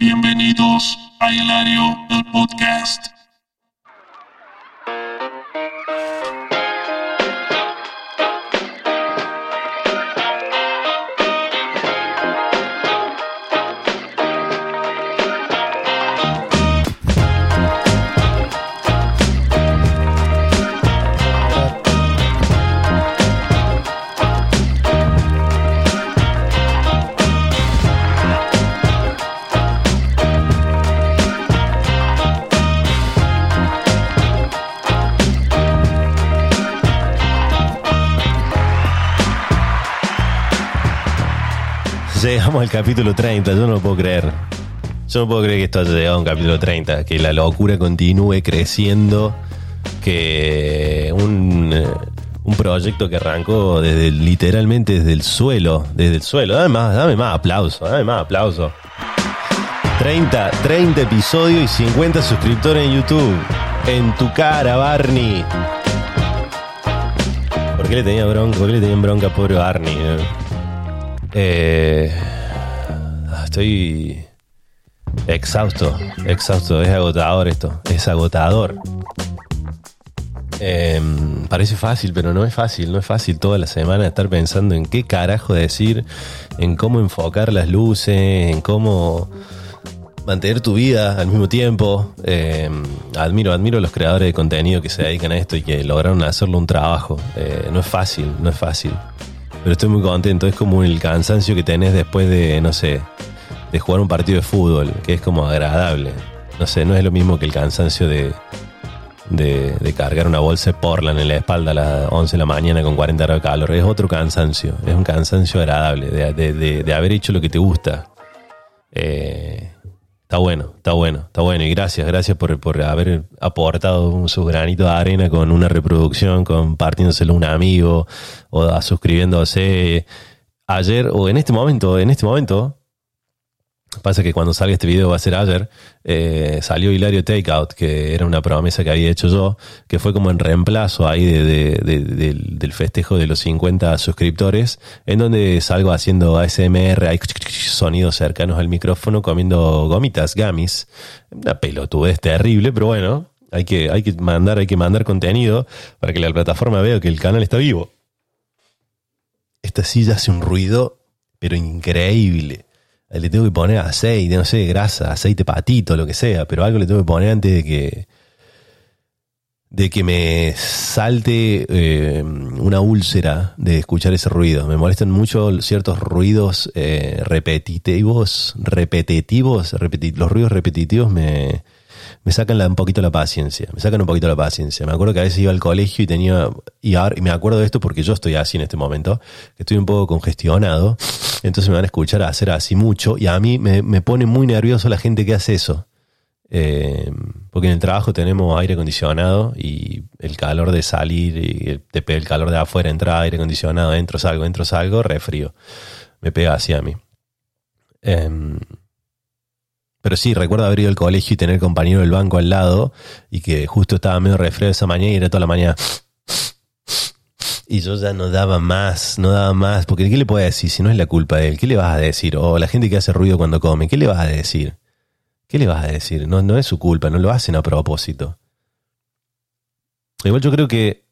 Bienvenidos a Hilario, el podcast. Llegamos al capítulo 30, yo no lo puedo creer. Yo no puedo creer que esto haya llegado a un capítulo 30, que la locura continúe creciendo, que un, eh, un proyecto que arrancó desde literalmente desde el suelo, desde el suelo. Dame más, dame más aplauso, dame más aplauso. 30, 30 episodios y 50 suscriptores en YouTube. En tu cara, Barney. ¿Por qué le tenía bronca? ¿Por qué le tenían bronca a pobre Barney? eh? Eh, estoy exhausto, exhausto, es agotador esto, es agotador. Eh, parece fácil, pero no es fácil, no es fácil toda la semana estar pensando en qué carajo decir, en cómo enfocar las luces, en cómo mantener tu vida al mismo tiempo. Eh, admiro, admiro los creadores de contenido que se dedican a esto y que lograron hacerlo un trabajo. Eh, no es fácil, no es fácil. Pero estoy muy contento. Es como el cansancio que tenés después de, no sé, de jugar un partido de fútbol, que es como agradable. No sé, no es lo mismo que el cansancio de, de, de cargar una bolsa de Portland en la espalda a las 11 de la mañana con 40 grados de calor. Es otro cansancio. Es un cansancio agradable de, de- de- haber hecho lo que te gusta. Eh, está bueno, está bueno, está bueno. Y gracias, gracias por, por haber aportado sus granitos de arena con una reproducción, compartiéndoselo a un amigo o suscribiéndose ayer o en este momento, en este momento. Pasa que cuando salga este video va a ser ayer, eh, salió Hilario Takeout, que era una promesa que había hecho yo, que fue como en reemplazo ahí de- de- de- del, del festejo de los 50 suscriptores, en donde salgo haciendo ASMR, hay sonidos cercanos al micrófono, comiendo gomitas, gamis. Una pelotudez terrible, pero bueno, hay que, hay que mandar, hay que mandar contenido para que la plataforma vea que el canal está vivo. Esta silla hace un ruido, pero increíble. Le tengo que poner aceite, no sé, grasa, aceite patito, lo que sea, pero algo le tengo que poner antes de que de que me salte eh, una úlcera de escuchar ese ruido. Me molestan mucho ciertos ruidos eh, repetitivos, repetitivos, repeti- los ruidos repetitivos me, me sacan la- un poquito la paciencia, me sacan un poquito la paciencia. Me acuerdo que a veces iba al colegio y tenía, y, ahora- y me acuerdo de esto porque yo estoy así en este momento, que estoy un poco congestionado, entonces me van a escuchar hacer así mucho y a mí me, me pone muy nervioso la gente que hace eso. Eh, porque en el trabajo tenemos aire acondicionado y el calor de salir y pega el calor de afuera, entra aire acondicionado, entro, salgo, entro, salgo, re frío. Me pega así a mí. Em, pero sí, recuerdo haber ido al colegio y tener compañero del banco al lado y que justo estaba medio refresco esa mañana y era toda la mañana. Y yo ya no daba más, no daba más, porque ¿qué le puedo decir si no es la culpa de él? ¿Qué le vas a decir? O la gente que hace ruido cuando come, ¿qué le vas a decir? ¿Qué le vas a decir? No, no es su culpa, no lo hacen a propósito. Igual yo creo que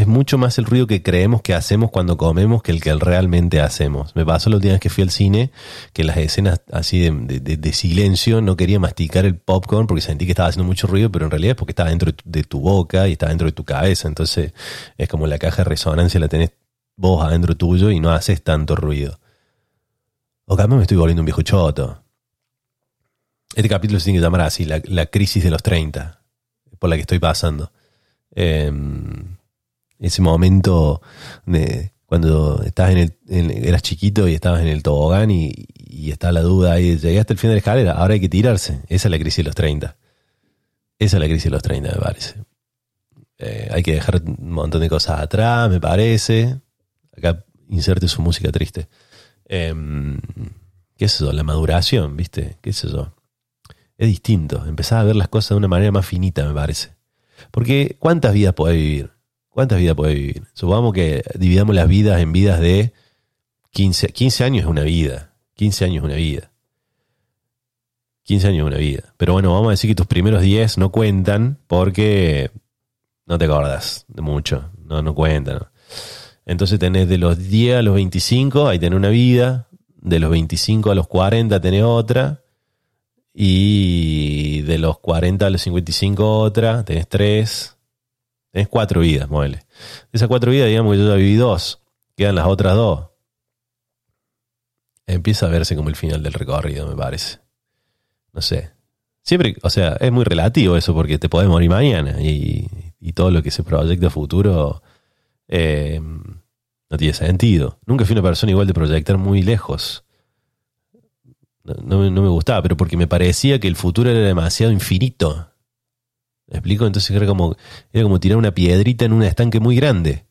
es mucho más el ruido que creemos que hacemos cuando comemos que el que realmente hacemos. Me pasó última vez que fui al cine, que las escenas así de, silencio no quería masticar el popcorn porque sentí que estaba haciendo mucho ruido, pero en realidad es porque estaba dentro de tu, boca y estaba dentro de tu cabeza. Entonces es como la caja de resonancia la tenés vos adentro tuyo y no haces tanto ruido. O capaz me estoy volviendo un viejo choto. Este capítulo se tiene que llamar así, la, la crisis de los 30, por la que estoy pasando. Eh, ese momento de cuando estás en el, eras chiquito y estabas en el tobogán y, y está la duda ahí, llegué hasta el fin de la escalera, ahora hay que tirarse. Esa es la crisis de los 30. Esa es la crisis de los 30, me parece. Eh, hay que dejar un montón de cosas atrás, me parece. Acá inserte su música triste. Em, ¿Qué es eso? La maduración, ¿viste? ¿Qué es eso? Es distinto. Empezás a ver las cosas de una manera más finita, me parece. Porque ¿cuántas vidas podés vivir? ¿Cuántas vidas podés vivir? Supongamos que dividamos las vidas en vidas de 15, 15 años es una vida. 15 años es una vida. 15 años es una vida. Pero bueno, vamos a decir que tus primeros 10 no cuentan porque no te acordas de mucho. No, no cuentan. Entonces tenés de los 10 a los 25, ahí tenés una vida. De los 25 a los 40 tenés otra. Y de los 40 a los 55 otra, tenés tres. Tenés cuatro vidas, muele. De esas cuatro vidas, digamos que yo ya viví dos. Quedan las otras dos. Empieza a verse como el final del recorrido, me parece. No sé. Siempre, o sea, es muy relativo eso porque te podés morir mañana y, todo lo que se proyecta a futuro eh, no tiene sentido. Nunca fui una persona igual de proyectar muy lejos. No, no, me gustaba, pero porque me parecía que el futuro era demasiado infinito. ¿Me explico? Entonces era como, era como tirar una piedrita en un estanque muy grande.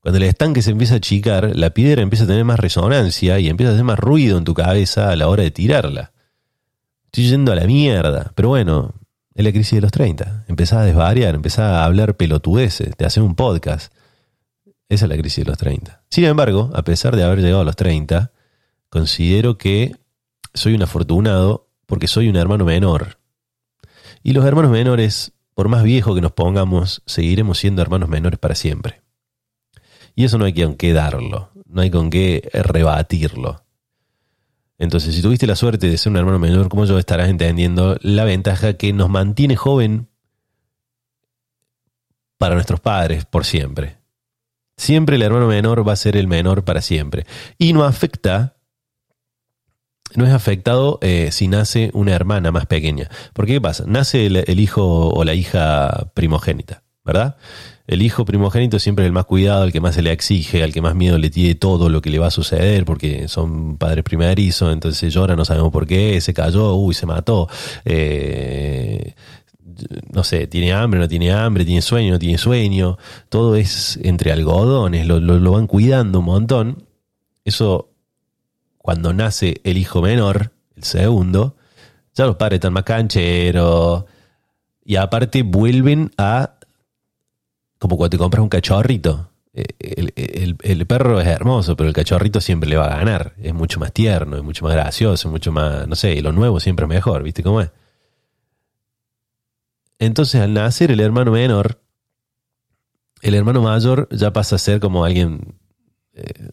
Cuando el estanque se empieza a achicar, la piedra empieza a tener más resonancia y empieza a hacer más ruido en tu cabeza a la hora de tirarla. Estoy yendo a la mierda. Pero bueno, es la crisis de los 30. Empezás a desvariar, empezás a hablar pelotudeces, de hacer un podcast. Esa es la crisis de los 30. Sin embargo, a pesar de haber llegado a los 30, considero que soy un afortunado porque soy un hermano menor. Y los hermanos menores, por más viejos que nos pongamos, seguiremos siendo hermanos menores para siempre. Y eso no hay con qué darlo, no hay con qué rebatirlo. Entonces, si tuviste la suerte de ser un hermano menor como yo, estarás entendiendo la ventaja que nos mantiene joven para nuestros padres por siempre. Siempre el hermano menor va a ser el menor para siempre. Y no afecta, no es afectado eh, si nace una hermana más pequeña. Porque ¿qué pasa? Nace el, hijo o la hija primogénita, ¿verdad? El hijo primogénito siempre es el más cuidado, el que más se le exige, al que más miedo le tiene todo lo que le va a suceder, porque son padres primerizos, entonces llora, no sabemos por qué, se cayó, uy, se mató. Eh, no sé, tiene hambre, no tiene hambre, tiene sueño, no tiene sueño, todo es entre algodones, lo, lo, van cuidando un montón. Eso, cuando nace el hijo menor, el segundo, ya los padres están más cancheros y aparte vuelven a, como cuando te compras un cachorrito. Eh, el, el, perro es hermoso, pero el cachorrito siempre le va a ganar. Es mucho más tierno, es mucho más gracioso, es mucho más, no sé, y lo nuevo siempre es mejor, ¿viste cómo es? Entonces, al nacer el hermano menor, el hermano mayor ya pasa a ser como alguien eh,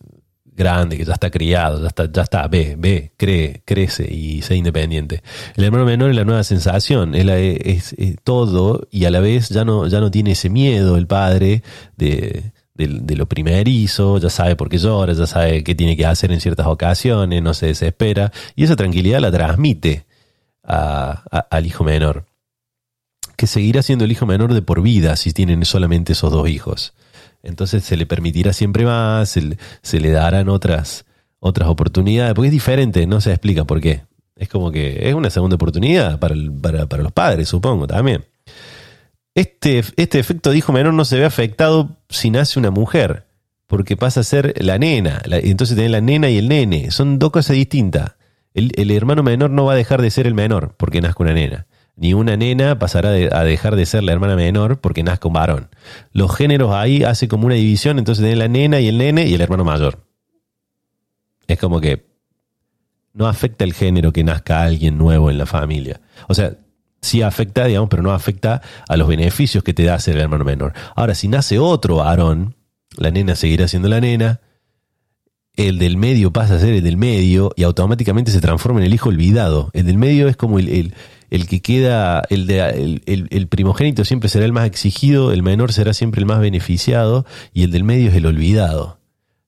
grande, que ya está criado, ya está, ya está, ve, ve, cree, crece y se independiente. El hermano menor es la nueva sensación, es, todo y a la vez ya no, ya no tiene ese miedo el padre de, lo primerizo, ya sabe por qué llora, ya sabe qué tiene que hacer en ciertas ocasiones, no se desespera y esa tranquilidad la transmite al hijo menor que seguirá siendo el hijo menor de por vida si tienen solamente esos dos hijos. Entonces se le permitirá siempre más, se, le darán otras, otras oportunidades, porque es diferente, no se explica por qué. Es como que es una segunda oportunidad para, para, los padres, supongo, también. Este, este efecto de hijo menor no se ve afectado si nace una mujer, porque pasa a ser la nena. entonces tiene la nena y el nene. Son dos cosas distintas. El, el, hermano menor no va a dejar de ser el menor porque nazca una nena ni una nena pasará a dejar de ser la hermana menor porque nazca un varón. Los géneros ahí hace como una división, entonces tiene la nena y el nene y el hermano mayor. Es como que no afecta el género que nazca alguien nuevo en la familia. O sea, sí afecta, digamos, pero no afecta a los beneficios que te da ser el hermano menor. Ahora, si nace otro varón, la nena seguirá siendo la nena, el del medio pasa a ser el del medio y automáticamente se transforma en el hijo olvidado. El del medio es como el el que queda, el, de, el, primogénito siempre será el más exigido, el menor será siempre el más beneficiado y el del medio es el olvidado.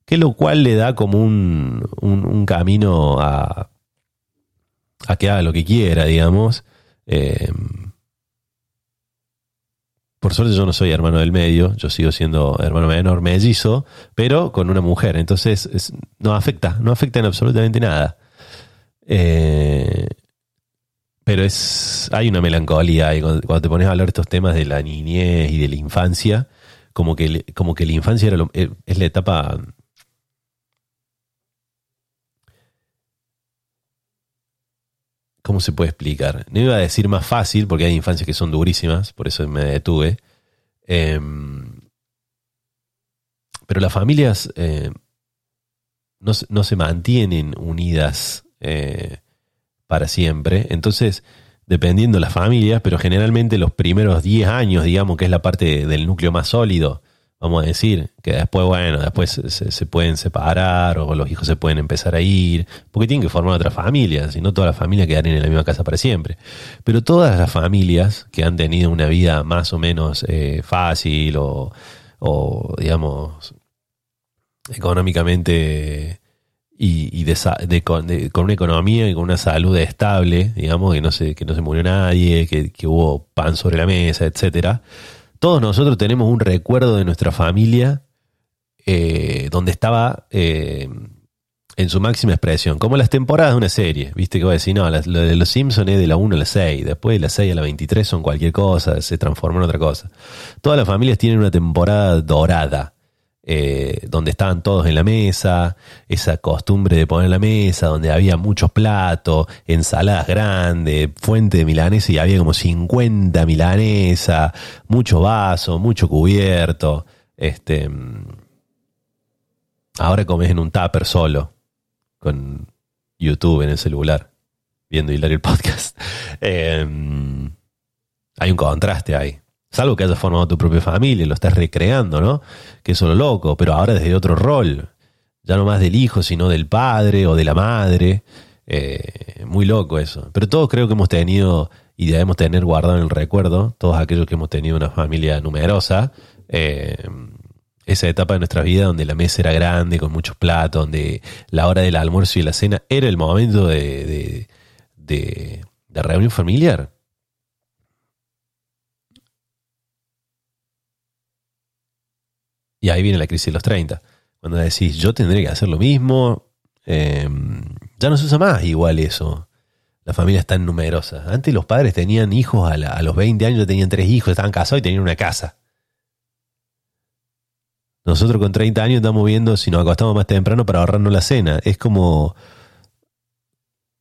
Que lo cual le da como un, un, camino a, a que haga lo que quiera, digamos. Eh, por suerte yo no soy hermano del medio, yo sigo siendo hermano menor mellizo, pero con una mujer. Entonces no afecta, no afecta en absolutamente nada. Eh, pero es hay una melancolía y cuando, te pones a hablar de estos temas de la niñez y de la infancia, como que, como que la infancia era eh, es la etapa... ¿Cómo se puede explicar? No iba a decir más fácil, porque hay infancias que son durísimas, por eso me detuve. Em, pero las familias eh, no, no, se mantienen unidas eh, para siempre. Entonces, dependiendo de las familias, pero generalmente los primeros 10 años, digamos, que es la parte del núcleo más sólido, vamos a decir, que después, bueno, después se, se pueden separar o los hijos se pueden empezar a ir, porque tienen que formar otra familia, si no toda la familia quedarían en la misma casa para siempre. Pero todas las familias que han tenido una vida más o menos eh, fácil o, o, digamos, económicamente y, con, una economía y con una salud estable, digamos, que no se, que no se murió nadie, que, hubo pan sobre la mesa, etcétera. Todos nosotros tenemos un recuerdo de nuestra familia eh, donde estaba eh, en su máxima expresión, como las temporadas de una serie, viste que voy a decir, no, las- lo de los Simpsons es de la 1 a la 6, después de la 6 a la 23 son cualquier cosa, se transforma en otra cosa. Todas las familias tienen una temporada dorada, eh, donde estaban todos en la mesa, esa costumbre de poner la mesa, donde había muchos platos, ensaladas grandes, fuente de milanesa y había como 50 milanesa, mucho vaso, mucho cubierto. Este, mm, ahora comes en un tupper solo, con YouTube en el celular, viendo Hilario el podcast. Eh, hay un contraste ahí. Salvo que hayas formado tu propia familia lo estás recreando, ¿no? Que eso es lo loco, pero ahora desde otro rol. Ya no más del hijo, sino del padre o de la madre. Eh, muy loco eso. Pero todos creo que hemos tenido y debemos tener guardado en el recuerdo, todos aquellos que hemos tenido una familia numerosa, eh, esa etapa de nuestra vida donde la mesa era grande, con muchos platos, donde la hora del almuerzo y la cena era el momento de, de, de- de reunión familiar. Y ahí viene la crisis de los 30, cuando decís, yo tendré que hacer lo mismo, eh, ya no se usa más igual eso. Las familias están numerosas. Antes los padres tenían hijos a, a los 20 años, tenían tres hijos, estaban casados y tenían una casa. Nosotros con 30 años estamos viendo si nos acostamos más temprano para ahorrarnos la cena. Es como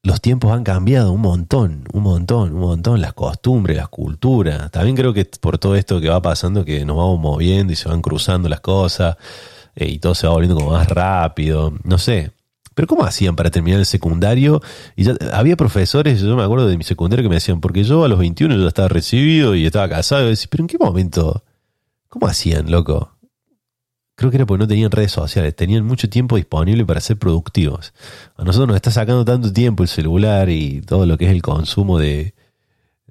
los tiempos han cambiado un montón, un montón, un montón, las costumbres, las culturas. También creo que por todo esto que va pasando, que nos vamos moviendo y se van cruzando las cosas eh, y todo se va volviendo como más rápido, no sé. Pero ¿cómo hacían para terminar el secundario? Y ya, había profesores, yo me acuerdo de mi secundario que me decían, porque yo a los 21 yo estaba recibido y estaba casado, y pero ¿en qué momento? ¿Cómo hacían, loco? Creo que era porque no tenían redes sociales, tenían mucho tiempo disponible para ser productivos. A nosotros nos está sacando tanto tiempo el celular y todo lo que es el consumo de,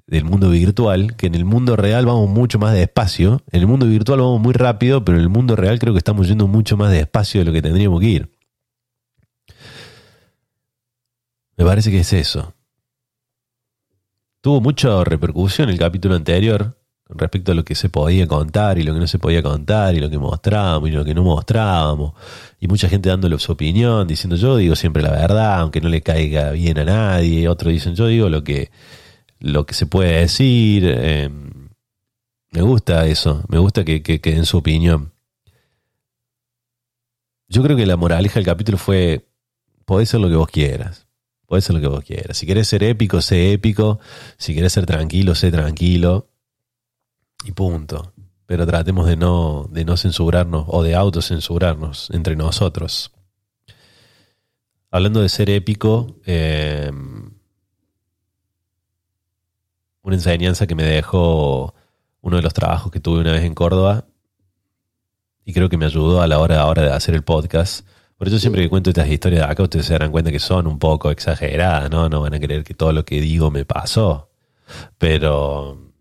del mundo virtual, que en el mundo real vamos mucho más despacio. En el mundo virtual vamos muy rápido, pero en el mundo real creo que estamos yendo mucho más despacio de lo que tendríamos que ir. Me parece que es eso. Tuvo mucha repercusión el capítulo anterior respecto a lo que se podía contar y lo que no se podía contar y lo que mostrábamos y lo que no mostrábamos. Y mucha gente dándole su opinión, diciendo yo digo siempre la verdad, aunque no le caiga bien a nadie. Otros dicen yo digo lo que, lo que se puede decir. Eh, me gusta eso, me gusta que, que, que den su opinión. Yo creo que la moraleja del capítulo fue, podés ser lo que vos quieras. Podés ser lo que vos quieras. Si querés ser épico, sé épico. Si querés ser tranquilo, sé tranquilo. Y punto. Pero tratemos de no, de no censurarnos o de autocensurarnos entre nosotros. Hablando de ser épico, eh, una enseñanza que me dejó uno de los trabajos que tuve una vez en Córdoba y creo que me ayudó a la hora ahora de hacer el podcast. Por eso siempre que cuento estas historias de acá, ustedes se darán cuenta que son un poco exageradas, ¿no? No van a creer que todo lo que digo me pasó. Pero,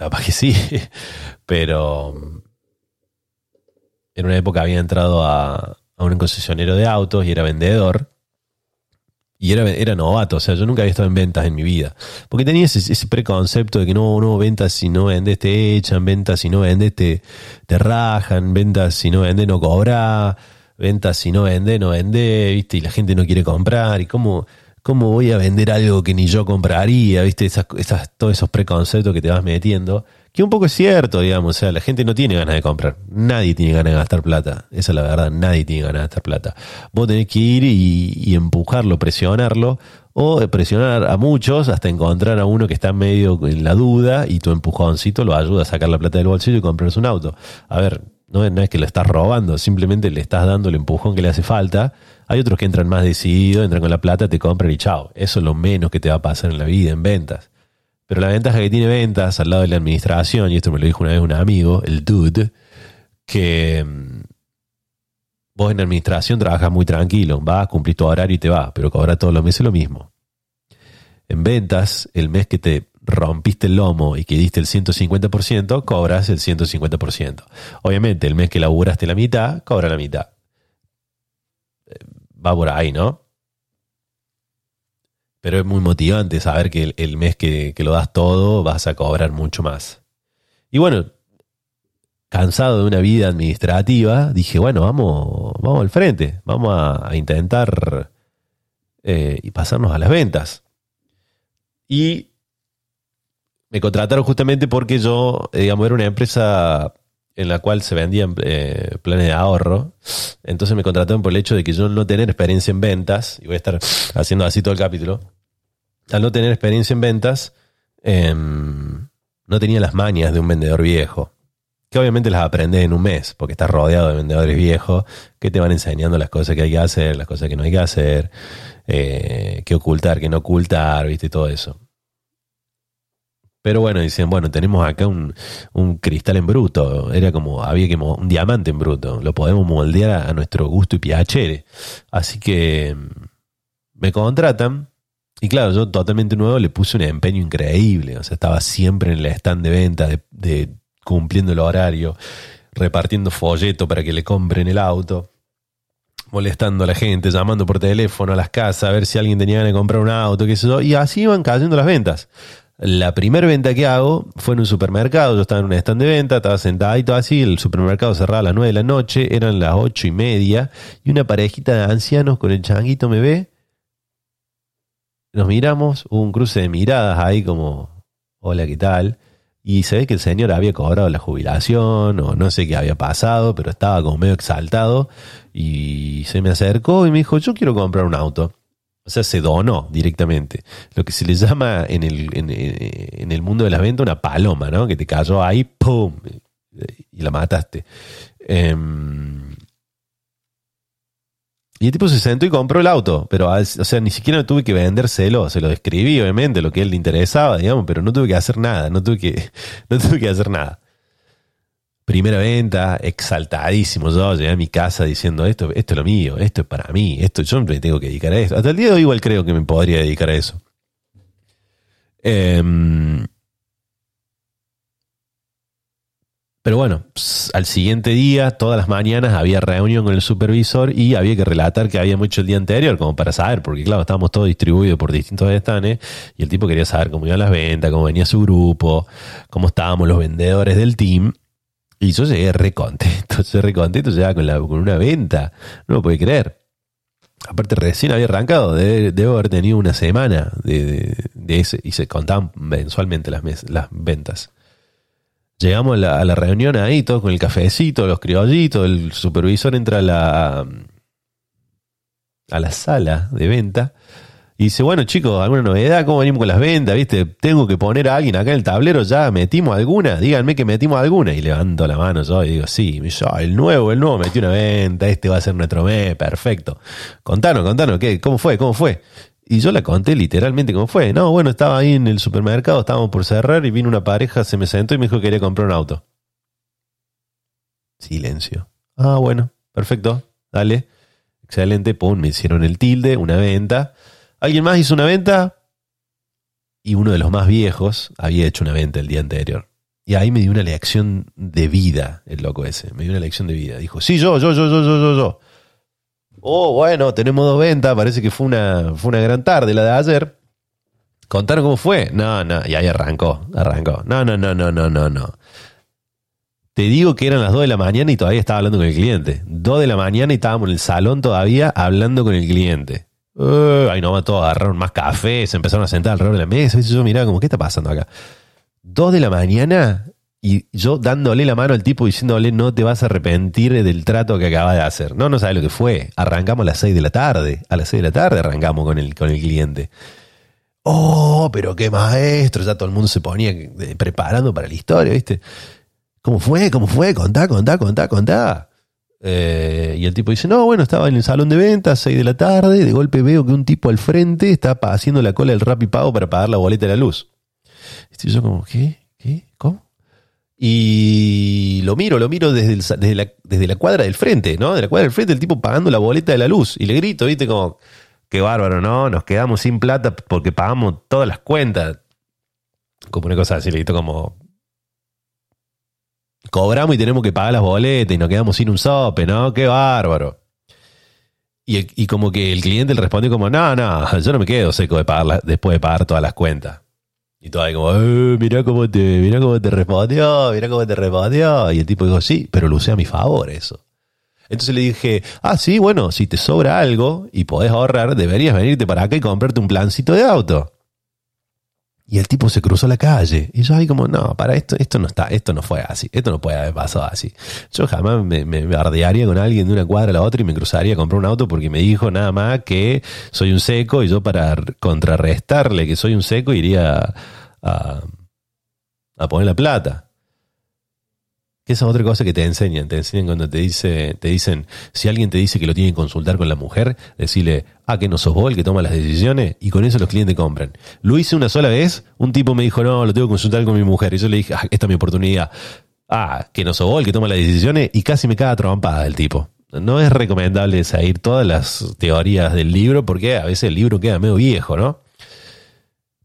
capaz que sí, pero en una época había entrado a, a un concesionario de autos y era vendedor. Y era, era novato, o sea, yo nunca había estado en ventas en mi vida. Porque tenía ese, preconcepto de que no, no, ventas si no vendes te echan, ventas si no vendes te, te rajan, ventas si no vendes no cobra, ventas si no vendes no vendés, ¿viste? Y la gente no quiere comprar. ¿Y cómo, cómo voy a vender algo que ni yo compraría? ¿Viste? Esas, todos esos preconceptos que te vas metiendo. Que un poco es cierto, digamos, o sea, la gente no tiene ganas de comprar. Nadie tiene ganas de gastar plata. Esa es la verdad, nadie tiene ganas de gastar plata. Vos tenés que ir y, y empujarlo, presionarlo, o presionar a muchos hasta encontrar a uno que está medio en la duda y tu empujoncito lo ayuda a sacar la plata del bolsillo y comprarse un auto. A ver, no no es que lo estás robando, simplemente le estás dando el empujón que le hace falta Hay otros que entran más decididos, entran con la plata, te compran y chao. Eso es lo menos que te va a pasar en la vida, en ventas. Pero la ventaja que tiene ventas al lado de la administración, y esto me lo dijo una vez un amigo, el dude, que mm, vos en administración trabajas muy tranquilo, vas, cumplís tu horario y te vas, pero cobra todos los meses lo mismo. En ventas, el mes que te rompiste el lomo y que diste el 150%, cobras el 150%. Obviamente, el mes que laburaste la mitad, cobra la mitad. Va por ahí, ¿no? Pero es muy motivante saber que el, mes que, lo das todo vas a cobrar mucho más. Y bueno, cansado de una vida administrativa, dije, bueno, vamos, vamos al frente, vamos a, a intentar eh, y pasarnos a las ventas. Y me contrataron justamente porque yo, eh, digamos, era una empresa en la cual se vendían eh, planes de ahorro. Entonces me contrataron por el hecho de que yo no tener experiencia en ventas, y voy a estar haciendo así todo el capítulo, al no tener experiencia en ventas, em, no tenía las mañas de un vendedor viejo. Que obviamente las aprendes en un mes, porque estás rodeado de vendedores viejos que te van enseñando las cosas que hay que hacer, las cosas que no hay que hacer, eh, qué ocultar, qué no ocultar, viste, y todo eso. Pero bueno, dicen, bueno, tenemos acá un, un cristal en bruto. Era como, había que un diamante en bruto. Lo podemos moldear a, a nuestro gusto y piacere. Así que mm, me contratan. Y claro, yo totalmente nuevo le puse un empeño increíble. O sea, estaba siempre en el stand de venta, de, de cumpliendo el horario, repartiendo folleto para que le compren el auto molestando a la gente, llamando por teléfono a las casas a ver si alguien tenía ganas de comprar un auto, qué sé yo, y así iban cayendo las ventas. La primera venta que hago fue en un supermercado, yo estaba en un stand de venta, estaba sentadito así, el supermercado cerraba a las 9 de la noche, eran las ocho y media, y una parejita de ancianos con el changuito me ve, nos miramos, hubo un cruce de miradas ahí como, hola, ¿qué tal? Y se ve que el señor había cobrado la jubilación o no sé qué había pasado, pero estaba como medio exaltado y se me acercó y me dijo, yo quiero comprar un auto. O sea, se donó directamente. Lo que se le llama en el, en, el mundo de las ventas una paloma, ¿no? Que te cayó ahí, ¡pum! Y la mataste. Em, y el tipo se sentó y compró el auto, pero o sea, ni siquiera tuve que vendérselo, se lo describí obviamente, lo que a él le interesaba, digamos, pero no tuve que hacer nada, no tuve que, no tuve que hacer nada. Primera venta, exaltadísimo yo, llegué a mi casa diciendo esto, esto es lo mío, esto es para mí, esto yo me tengo que dedicar a esto. Hasta el día de hoy igual creo que me podría dedicar a eso. Em, pero bueno, al siguiente día, todas las mañanas había reunión con el supervisor y había que relatar que habíamos hecho el día anterior, como para saber, porque claro, estábamos todos distribuidos por distintos estanes y el tipo quería saber cómo iban las ventas, cómo venía su grupo, cómo estábamos los vendedores del team. Y yo llegué re contento, yo re contento, llegaba con, la, con una venta, no lo puede creer. Aparte recién había arrancado, de- debo haber tenido una semana de, de- ese, y se contaban mensualmente las, mes- las ventas. Llegamos a la, a la reunión ahí, todos con el cafecito, los criollitos, el supervisor entra a la, a la sala de venta y dice, bueno chicos, ¿alguna novedad? ¿Cómo venimos con las ventas? ¿Viste? Tengo que poner a alguien acá en el tablero, ¿ya metimos alguna? Díganme que metimos alguna. Y levanto la mano yo y digo, sí, el nuevo, el nuevo metió una venta, este va a ser nuestro mes, perfecto. Contanos, contanos, ¿qué? ¿Cómo fue? ¿Cómo fue? Y yo la conté literalmente cómo fue. No, bueno, estaba ahí en el supermercado, estábamos por cerrar y vino una pareja, se me sentó y me dijo que quería comprar un auto. Silencio. Ah, bueno, perfecto, dale. Excelente, pum, me hicieron el tilde, una venta. ¿Alguien más hizo una venta? Y uno de los más viejos había hecho una venta el día anterior. Y ahí me dio una lección de vida, el loco ese. Me dio una lección de vida. Dijo, sí, yo, yo, yo, yo, yo, yo, yo. Oh, bueno, tenemos dos ventas. Parece que fue una, fue una gran tarde la de ayer. ¿Contaron cómo fue? No, no. Y ahí arrancó, arrancó. No, no, no, no, no, no, no. Te digo que eran las 2 de la mañana y todavía estaba hablando con el cliente. 2 de la mañana y estábamos en el salón todavía hablando con el cliente. Eh, ahí nomás todos agarraron más café, se empezaron a sentar alrededor de la mesa. Y yo miraba como, ¿qué está pasando acá? 2 de la mañana y yo dándole la mano al tipo diciéndole no te vas a arrepentir del trato que acabas de hacer. No, no sabes lo que fue. Arrancamos a las 6 de la tarde. A las 6 de la tarde arrancamos con el, con el cliente. Oh, pero qué maestro. Ya todo el mundo se ponía eh, preparando para la historia, ¿viste? ¿Cómo fue? ¿Cómo fue? Contá, contá, contá, contá. Eh, y el tipo dice, no, bueno, estaba en el salón de ventas, 6 de la tarde, de golpe veo que un tipo al frente está haciendo la cola del rap y pago para pagar la boleta de la luz. Y yo como, ¿qué? ¿Qué? ¿Cómo? Y lo miro, lo miro desde, desde, la, desde la cuadra del frente, ¿no? De la cuadra del frente, el tipo pagando la boleta de la luz. Y le grito, ¿viste? Como, qué bárbaro, ¿no? Nos quedamos sin plata porque pagamos todas las cuentas. Como una cosa así, le grito como, cobramos y tenemos que pagar las boletas y nos quedamos sin un sope, ¿no? Qué bárbaro. Y, como que el cliente le responde como, no, no, yo no me quedo seco de pagar después de pagar todas las cuentas. Y todo ahí como, eh, mirá cómo te, mirá cómo te respondió, mirá cómo te respondió. Y el tipo dijo, sí, pero lo usé a mi favor eso. Entonces le dije, ah, sí, bueno, si te sobra algo y podés ahorrar, deberías venirte para acá y comprarte un plancito de auto. Y el tipo se cruzó la calle. Y yo ahí como, no, para esto, esto no está, esto no fue así, esto no puede haber pasado así. Yo jamás me, me bardearía con alguien de una cuadra a la otra y me cruzaría a comprar un auto porque me dijo nada más que soy un seco y yo para contrarrestarle que soy un seco iría a, a poner la plata esa es otra cosa que te enseñan. Te enseñan cuando te, dice, te dicen, si alguien te dice que lo tiene que consultar con la mujer, decirle, ah, que no sos vos el que toma las decisiones, y con eso los clientes compran. Lo hice una sola vez, un tipo me dijo, no, lo tengo que consultar con mi mujer, y yo le dije, ah, esta es mi oportunidad. Ah, que no sos vos el que toma las decisiones, y casi me caga trompada el tipo. No es recomendable seguir todas las teorías del libro, porque a veces el libro queda medio viejo, ¿no?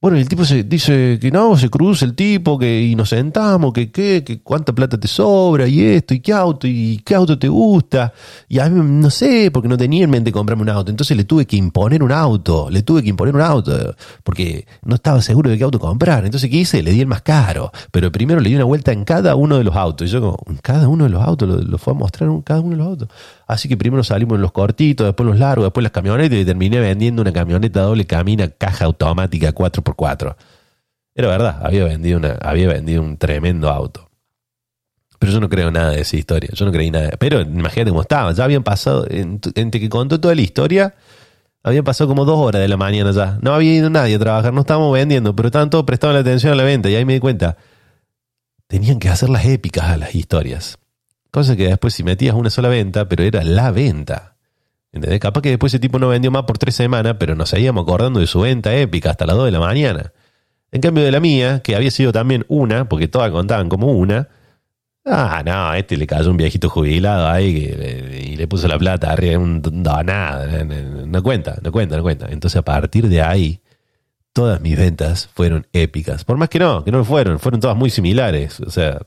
Bueno, el tipo se dice que no, se cruza el tipo, que y nos sentamos, que qué, que cuánta plata te sobra, y esto, y qué auto, y qué auto te gusta. Y a mí no sé, porque no tenía en mente comprarme un auto. Entonces le tuve que imponer un auto, le tuve que imponer un auto, porque no estaba seguro de qué auto comprar. Entonces, ¿qué hice? Le di el más caro. Pero primero le di una vuelta en cada uno de los autos. Y yo como, ¿en cada uno de los autos? Lo, fue a mostrar en cada uno de los autos. Así que primero salimos en los cortitos, después los largos, después las camionetas y terminé vendiendo una camioneta doble cabina, caja automática 4x4. Era verdad, había vendido, había vendido un tremendo auto. Pero yo no creo nada de esa historia, yo no creí nada. Pero imagínate cómo estaba, ya habían pasado, entre que contó toda la historia, habían pasado como dos horas de la mañana ya. No había ido nadie a trabajar, no estábamos vendiendo, pero estaban todos prestando la atención a la venta y ahí me di cuenta. Tenían que hacer las épicas a las historias. Cosa que después si metías una sola venta, pero era la venta. ¿Entendés? Capaz que después ese tipo no vendió más por tres semanas, pero nos seguíamos acordando de su venta épica hasta las dos de la mañana. En cambio de la mía, que había sido también una, porque todas contaban como una, ah, no, a este le cayó un viejito jubilado ahí y le puso la plata arriba, un, no, nada, no cuenta, no cuenta, no cuenta. Entonces a partir de ahí, todas mis ventas fueron épicas. Por más que no, que no fueron, fueron todas muy similares. O sea,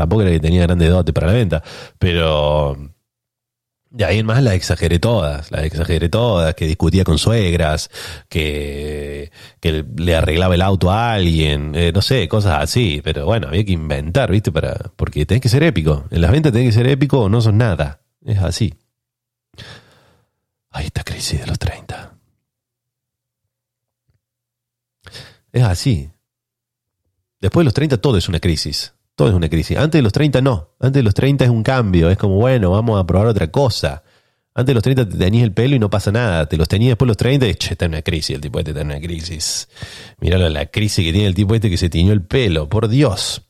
Tampoco era que tenía grande dote para la venta, pero de ahí en más las exageré todas, las exageré todas, que discutía con suegras, que, que le arreglaba el auto a alguien, eh, no sé, cosas así, pero bueno, había que inventar, ¿viste? Para, porque tenés que ser épico. En las ventas tenés que ser épico o no sos nada. Es así. Ahí está crisis de los 30. Es así. Después de los 30 todo es una crisis. Todo es una crisis. Antes de los 30 no. Antes de los 30 es un cambio. Es como, bueno, vamos a probar otra cosa. Antes de los 30 te tenías el pelo y no pasa nada. Te los tenías después de los 30 y, che, está en una crisis. El tipo este está en una crisis. Mirá la crisis que tiene el tipo este que se tiñó el pelo. Por Dios.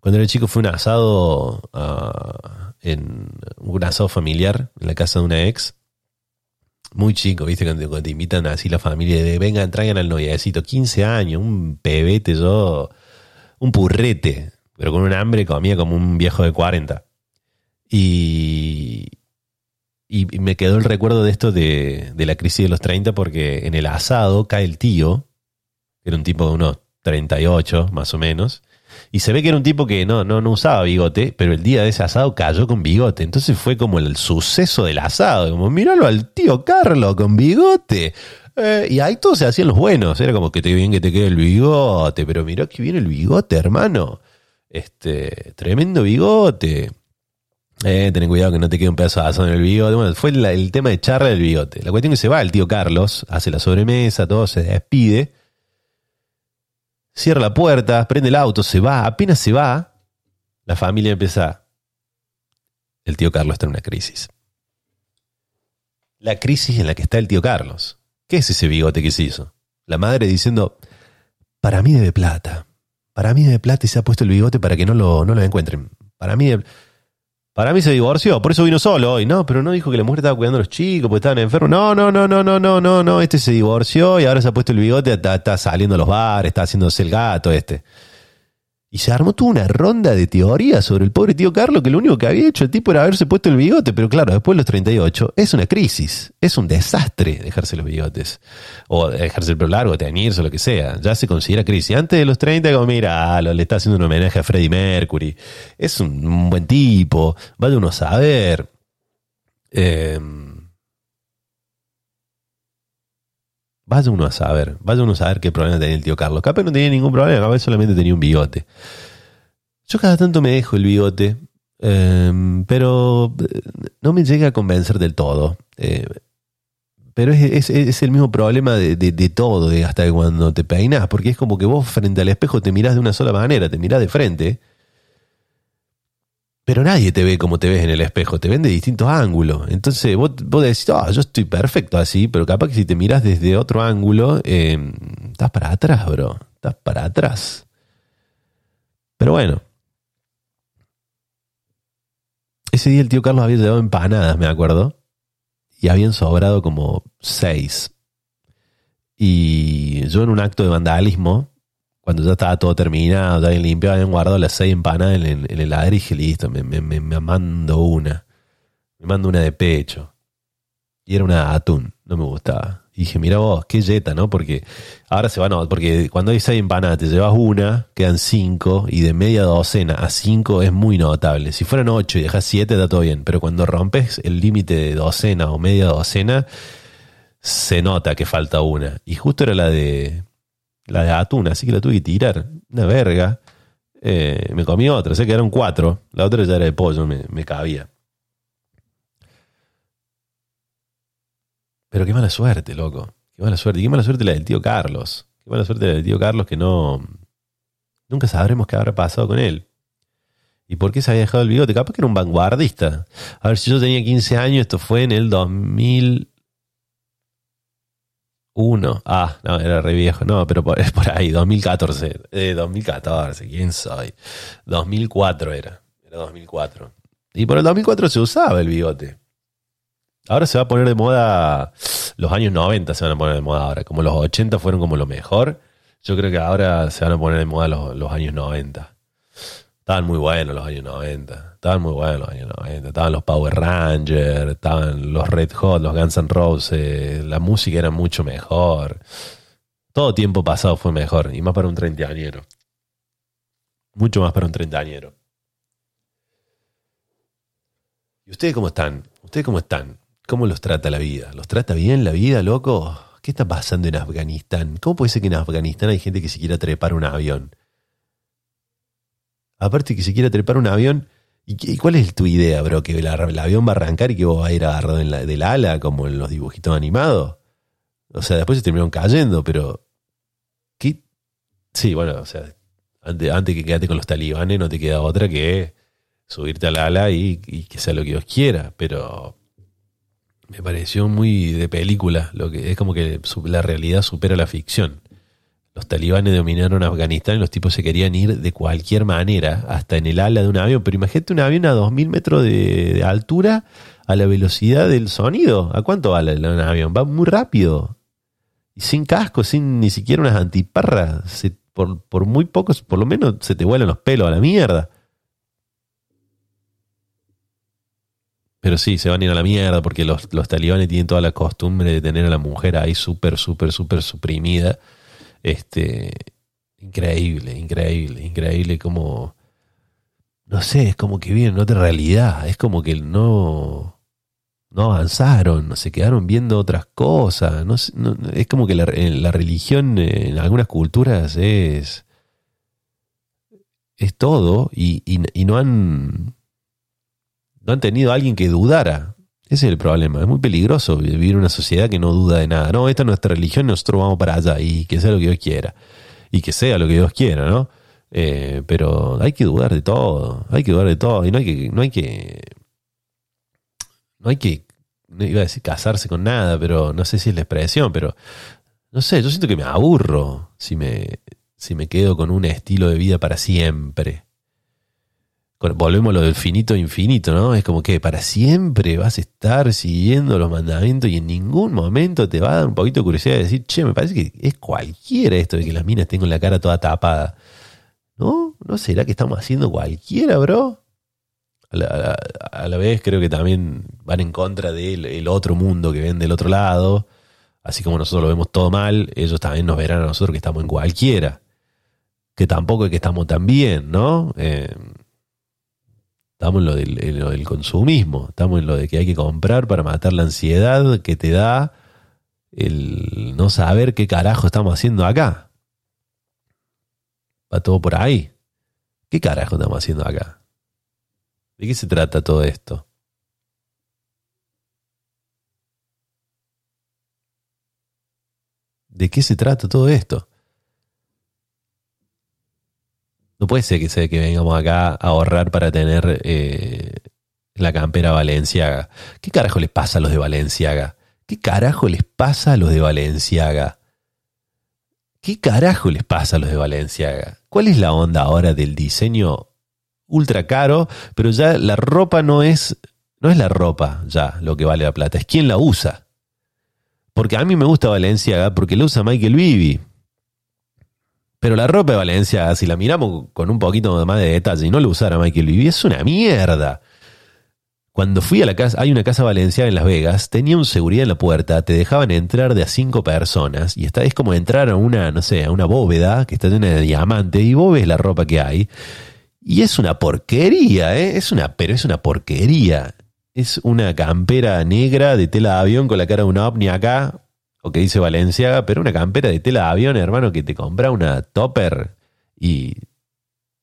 Cuando era chico fue un asado, ah, en un asado familiar en la casa de una ex. Muy chico, ¿viste? Cuando, te invitan así la familia de vengan, traigan al noviecito. 15 años, un pebete yo un purrete, pero con un hambre comía como un viejo de 40. Y, y me quedó el recuerdo de esto de, de, la crisis de los 30 porque en el asado cae el tío, que era un tipo de unos 38 más o menos, y se ve que era un tipo que no, no, no usaba bigote, pero el día de ese asado cayó con bigote. Entonces fue como el suceso del asado, como míralo al tío Carlos con bigote. Eh, y ahí todos se hacían los buenos. Era como que te bien que te quede el bigote. Pero mirá que viene el bigote, hermano. Este, tremendo bigote. Eh, ten cuidado que no te quede un pedazo de en el bigote. Bueno, fue el tema de charla del bigote. La cuestión es que se va el tío Carlos, hace la sobremesa, todo se despide. Cierra la puerta, prende el auto, se va. Apenas se va, la familia empieza. El tío Carlos está en una crisis. La crisis en la que está el tío Carlos. ¿Qué es ese bigote que se hizo? La madre diciendo, para mí debe plata. Para mí debe plata y se ha puesto el bigote para que no lo, no lo encuentren. Para mí, Para mí se divorció, por eso vino solo hoy. No, pero no dijo que la mujer estaba cuidando a los chicos porque estaban enfermos. No, no, no, no, no, no, no, no. Este se divorció y ahora se ha puesto el bigote, está, está saliendo a los bares, está haciéndose el gato este. Y se armó toda una ronda de teorías sobre el pobre tío Carlos, que lo único que había hecho el tipo era haberse puesto el bigote, pero claro, después de los 38 es una crisis, es un desastre dejarse los bigotes, o dejarse el pelo largo, teñirse, lo que sea, ya se considera crisis. Antes de los 30, como mira, ah, le está haciendo un homenaje a Freddie Mercury, es un, buen tipo, vaya uno a saber. Eh, Vaya uno a saber, vaya uno a saber qué problema tenía el tío Carlos. Capaz no tenía ningún problema, capaz solamente tenía un bigote. Yo cada tanto me dejo el bigote, em, pero eh, no me llega a convencer del todo. Eh, pero es, el mismo problema de, todo, de hasta cuando te peinas, porque es como que vos frente al espejo te mirás de una sola manera, te mirás de frente pero nadie te ve como te ves en el espejo, te ven de distintos ángulos. Entonces vos, vos decís, oh, yo estoy perfecto así, pero capaz que si te miras desde otro ángulo, em, estás para atrás, bro. Estás para atrás. Pero bueno. Ese día el tío Carlos había llevado empanadas, me acuerdo. Y habían sobrado como seis. Y yo en un acto de vandalismo cuando ya estaba todo terminado, ya bien limpio, habían guardado las seis empanadas en, el heladero y dije, listo, me, mando una. Me mando una de pecho. Y era una atún, no me gustaba. Y dije, mira vos, qué yeta, ¿no? Porque ahora se van a... Porque cuando hay seis empanadas, te llevas una, quedan cinco, y de media docena a cinco es muy notable. Si fueran ocho y dejas siete, da todo bien. Pero cuando rompes el límite de docena o media docena, se nota que falta una. Y justo era la de la de atún, así que la tuve que tirar. Una verga. Eh, me comí otra, sé que eran cuatro. La otra ya era de pollo, me, cabía. Pero qué mala suerte, loco. Qué mala suerte. Qué mala suerte la del tío Carlos. Qué mala suerte la del tío Carlos que no. Nunca sabremos qué habrá pasado con él. ¿Y por qué se había dejado el bigote? Capaz que era un vanguardista. A ver, si yo tenía 15 años, esto fue en el 2000. Uno. Ah, no, era re viejo. No, pero es por ahí, 2014. Eh, 2014, ¿quién soy? 2004 era. Era 2004. Y por el 2004 se usaba el bigote. Ahora se va a poner de moda. Los años 90 se van a poner de moda ahora. Como los 80 fueron como lo mejor. Yo creo que ahora se van a poner de moda los, los años 90. Estaban muy buenos los años 90. Estaban muy buenos los años 90. Estaban los Power Rangers, estaban los Red Hot, los Guns N' Roses. La música era mucho mejor. Todo tiempo pasado fue mejor. Y más para un treintañero. Mucho más para un treintañero. ¿Y ustedes cómo están? ¿Ustedes cómo están? ¿Cómo los trata la vida? ¿Los trata bien la vida, loco? ¿Qué está pasando en Afganistán? ¿Cómo puede ser que en Afganistán hay gente que se quiera trepar un avión? Aparte que se quiera trepar un avión. ¿Y, cuál es tu idea, bro? ¿Que el, avión va a arrancar y que vos vas a ir agarrado en la, del ala como en los dibujitos animados? O sea, después se terminaron cayendo, pero... ¿Qué? Sí, bueno, o sea, antes, que quedarte con los talibanes no te queda otra que subirte al ala y, y que sea lo que Dios quiera, pero me pareció muy de película, lo que es como que la realidad supera la ficción los talibanes dominaron Afganistán y los tipos se querían ir de cualquier manera, hasta en el ala de un avión. Pero imagínate un avión a 2.000 metros de, altura a la velocidad del sonido. ¿A cuánto va un avión? Va muy rápido. Y sin casco, sin ni siquiera unas antiparras. por, por muy pocos, por lo menos se te vuelan los pelos a la mierda. Pero sí, se van a ir a la mierda porque los, los talibanes tienen toda la costumbre de tener a la mujer ahí súper, súper, súper suprimida este, increíble, increíble, increíble como, no sé, es como que vienen otra realidad, es como que no, no avanzaron, se quedaron viendo otras cosas, no, es como que la, la, religión en algunas culturas es, es todo y, y, no han, no han tenido a alguien que dudara ese es el problema. Es muy peligroso vivir en una sociedad que no duda de nada. No, esta es nuestra religión, nosotros vamos para allá y que sea lo que Dios quiera. Y que sea lo que Dios quiera, ¿no? Eh, pero hay que dudar de todo. Hay que dudar de todo. Y no hay que. No hay que. No hay que. No iba a decir casarse con nada, pero no sé si es la expresión, pero. No sé, yo siento que me aburro si me, si me quedo con un estilo de vida para siempre. Volvemos a lo del finito e infinito, ¿no? Es como que para siempre vas a estar siguiendo los mandamientos y en ningún momento te va a dar un poquito de curiosidad de decir, che, me parece que es cualquiera esto de que las minas tengan la cara toda tapada. ¿No? ¿No será que estamos haciendo cualquiera, bro? A la vez creo que también van en contra del el otro mundo que ven del otro lado. Así como nosotros lo vemos todo mal, ellos también nos verán a nosotros que estamos en cualquiera. Que tampoco es que estamos tan bien, ¿no? Eh, estamos en lo, del, consumismo, estamos en lo de que hay que comprar para matar la ansiedad que te da el no saber qué carajo estamos haciendo acá. Va todo por ahí. ¿Qué carajo estamos haciendo acá? ¿De qué se trata todo esto? ¿De qué se trata todo esto? No puede ser que sea que vengamos acá a ahorrar para tener eh, la campera Valenciaga. ¿Qué carajo les pasa a los de Valenciaga? ¿Qué carajo les pasa a los de Valenciaga? ¿Qué carajo les pasa a los de Valenciaga? ¿Cuál es la onda ahora del diseño ultra caro? Pero ya la ropa no es, no es la ropa ya lo que vale la plata, es quién la usa. Porque a mí me gusta Valenciaga porque la usa Michael Vivi. Pero la ropa de Valenciaga, si la miramos con un poquito más de detalle y no la usara Michael Vivi, es una mierda. Cuando fui a la casa, hay una casa valenciana en Las Vegas, tenía un seguridad en la puerta, te dejaban entrar de a cinco personas y está, es como entrar a una, no sé, a una bóveda que está llena de diamantes y vos ves la ropa que hay y es una porquería, ¿eh? Es una, pero es una porquería. Es una campera negra de tela de avión con la cara de un ovni acá, que dice Valenciaga, pero una campera de tela de avión, hermano, que te compra una topper y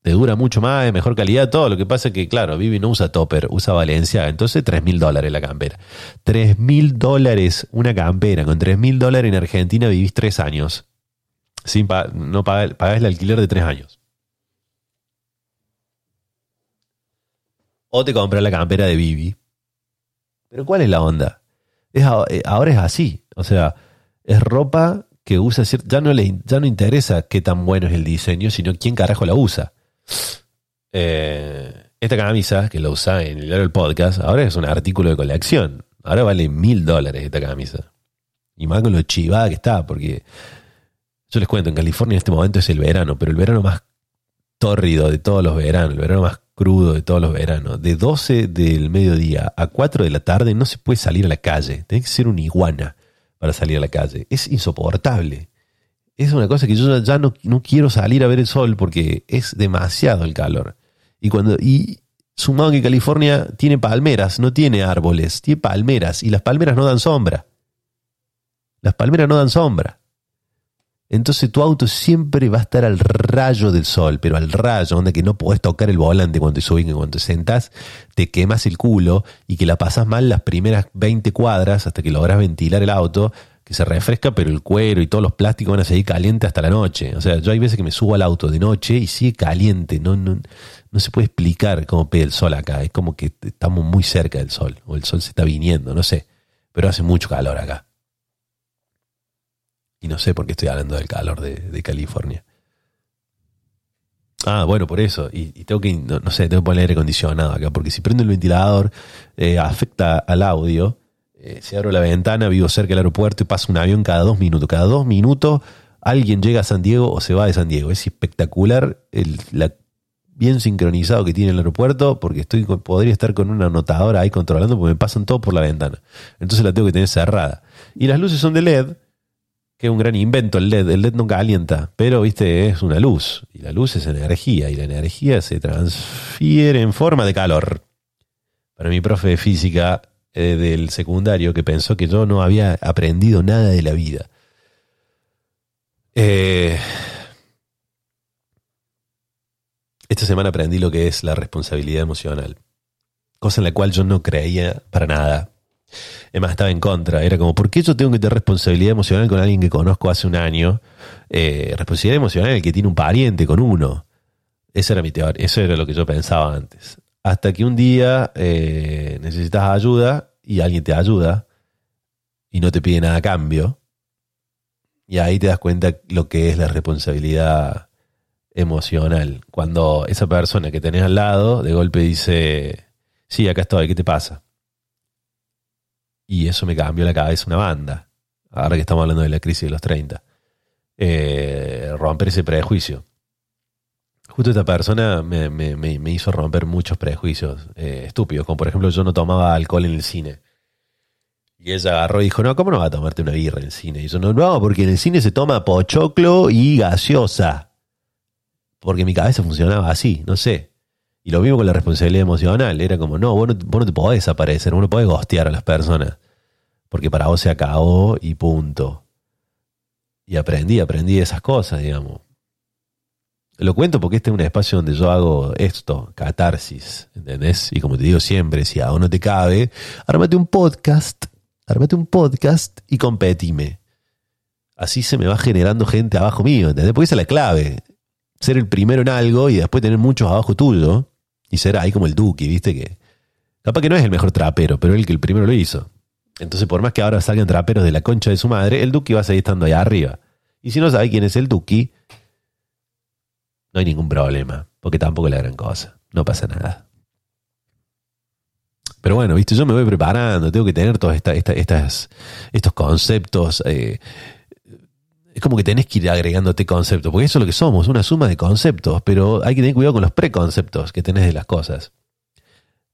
te dura mucho más, de mejor calidad, todo. Lo que pasa es que, claro, Vivi no usa topper, usa Valenciaga. Entonces, 3 mil dólares la campera. 3 mil dólares una campera. Con 3 mil dólares en Argentina vivís 3 años. Sin no pagás, pagás el alquiler de 3 años. O te compras la campera de Vivi. Pero ¿cuál es la onda? Es, eh, ahora es así. O sea, es ropa que usa ya no le ya no interesa qué tan bueno es el diseño, sino quién carajo la usa. Eh, esta camisa que la usa en el podcast, ahora es un artículo de colección. Ahora vale mil dólares esta camisa. Y más con lo chivada que está, porque yo les cuento, en California en este momento es el verano, pero el verano más tórrido de todos los veranos, el verano más crudo de todos los veranos. De 12 del mediodía a 4 de la tarde no se puede salir a la calle. Tiene que ser una iguana para salir a la calle. Es insoportable. Es una cosa que yo ya no, no quiero salir a ver el sol porque es demasiado el calor. Y cuando y sumado que California tiene palmeras, no tiene árboles, tiene palmeras y las palmeras no dan sombra. Las palmeras no dan sombra. Entonces tu auto siempre va a estar al rayo del sol, pero al rayo, donde que no podés tocar el volante cuando te subís, cuando te sentás te quemas el culo y que la pasas mal las primeras 20 cuadras hasta que logras ventilar el auto, que se refresca, pero el cuero y todos los plásticos van a seguir calientes hasta la noche. O sea, yo hay veces que me subo al auto de noche y sigue caliente, no, no, no se puede explicar cómo pega el sol acá, es como que estamos muy cerca del sol, o el sol se está viniendo, no sé, pero hace mucho calor acá. Y no sé por qué estoy hablando del calor de, California. Ah, bueno, por eso. Y, tengo que, no, no sé, tengo que poner aire acondicionado acá, porque si prendo el ventilador, eh, afecta al audio. Eh, si abro la ventana, vivo cerca del aeropuerto y pasa un avión cada dos minutos. Cada dos minutos alguien llega a San Diego o se va de San Diego. Es espectacular el, bien sincronizado que tiene el aeropuerto, porque estoy podría estar con una anotadora ahí controlando, porque me pasan todo por la ventana. Entonces la tengo que tener cerrada. Y las luces son de LED, que es un gran invento el LED. El LED nunca calienta, pero viste, es una luz. Y la luz es energía, y la energía se transfiere en forma de calor. Para mi profe de física eh, del secundario, que pensó que yo no había aprendido nada de la vida. Eh, esta semana aprendí lo que es la responsabilidad emocional. Cosa en la cual yo no creía para nada. Es más, estaba en contra. Era como, ¿por qué yo tengo que tener responsabilidad emocional con alguien que conozco hace un año? Eh, responsabilidad emocional que tiene un pariente con uno. Esa era mi teoría, eso era lo que yo pensaba antes. Hasta que un día eh, necesitas ayuda y alguien te ayuda y no te pide nada a cambio. Y ahí te das cuenta lo que es la responsabilidad emocional. Cuando esa persona que tenés al lado de golpe dice, sí, acá estoy, ¿qué te pasa? Y eso me cambió la cabeza una banda, ahora que estamos hablando de la crisis de los 30. Eh, romper ese prejuicio. Justo esta persona me, me, me hizo romper muchos prejuicios eh, estúpidos, como por ejemplo yo no tomaba alcohol en el cine. Y ella agarró y dijo, no, ¿cómo no va a tomarte una birra en el cine? Y yo, no, no, porque en el cine se toma pochoclo y gaseosa. Porque mi cabeza funcionaba así, no sé. Y lo mismo con la responsabilidad emocional. Era como, no, vos no, te podés desaparecer, vos no podés gostear a las personas. Porque para vos se acabó y punto. Y aprendí, aprendí esas cosas, digamos. Lo cuento porque este es un espacio donde yo hago esto, catarsis, ¿entendés? Y como te digo siempre, si aún no te cabe, ármate un podcast, ármate un podcast y competime. Así se me va generando gente abajo mío, ¿entendés? Porque esa es la clave. Ser el primero en algo y después tener muchos abajo tuyo y ser ahí como el Duque, ¿viste? Que capaz que no es el mejor trapero, pero el que el primero lo hizo. Entonces, por más que ahora salgan traperos de la concha de su madre, el Duque va a seguir estando allá arriba. Y si no sabe quién es el Duque, no hay ningún problema, porque tampoco es la gran cosa, no pasa nada. Pero bueno, viste, yo me voy preparando, tengo que tener todos estos conceptos. Eh, es como que tenés que ir agregándote conceptos, porque eso es lo que somos, una suma de conceptos, pero hay que tener cuidado con los preconceptos que tenés de las cosas.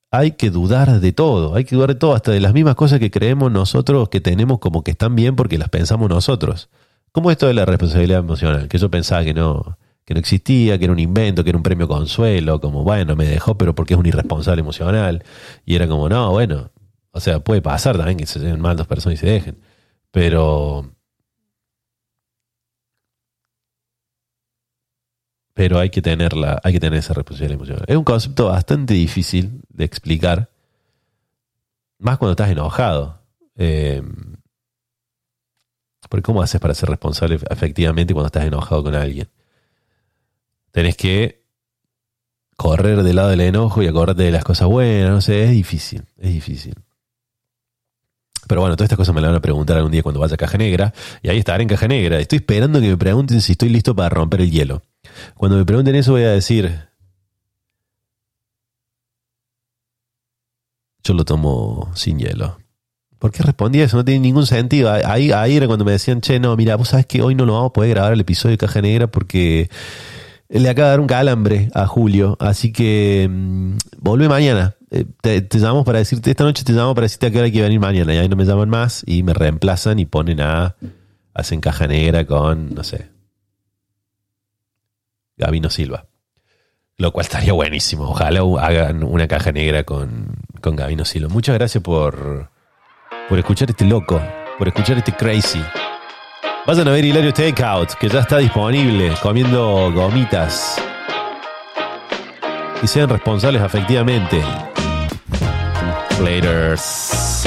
Hay que dudar de todo, hay que dudar de todo, hasta de las mismas cosas que creemos nosotros que tenemos como que están bien porque las pensamos nosotros. Como esto de la responsabilidad emocional, que yo pensaba que no, que no existía, que era un invento, que era un premio consuelo, como bueno, me dejó, pero porque es un irresponsable emocional. Y era como, no, bueno, o sea, puede pasar también que se den mal dos personas y se dejen. Pero. Pero hay que tenerla, hay que tener esa responsabilidad emocional. Es un concepto bastante difícil de explicar. Más cuando estás enojado. Eh, porque ¿cómo haces para ser responsable efectivamente cuando estás enojado con alguien? tenés que correr del lado del enojo y acordarte de las cosas buenas, no sé, es difícil, es difícil. Pero bueno, todas estas cosas me las van a preguntar algún día cuando vaya a Caja Negra. Y ahí estaré en Caja Negra. Estoy esperando que me pregunten si estoy listo para romper el hielo. Cuando me pregunten eso voy a decir... Yo lo tomo sin hielo. ¿Por qué respondí eso? No tiene ningún sentido. Ahí, ahí era cuando me decían, che, no, mira, vos sabes que hoy no lo vamos a poder grabar el episodio de Caja Negra porque le acaba de dar un calambre a Julio, así que mm, vuelve mañana. Eh, te, llamamos para decirte, esta noche te llamamos para decirte a qué hora hay que venir mañana. Y ahí no me llaman más y me reemplazan y ponen a. Hacen caja negra con, no sé. Gabino Silva. Lo cual estaría buenísimo. Ojalá hagan una caja negra con, con Gabino Silva. Muchas gracias por, por escuchar este loco, por escuchar este crazy. Vayan a ver Hilario Takeout, que ya está disponible comiendo gomitas. Y sean responsables efectivamente. Laters.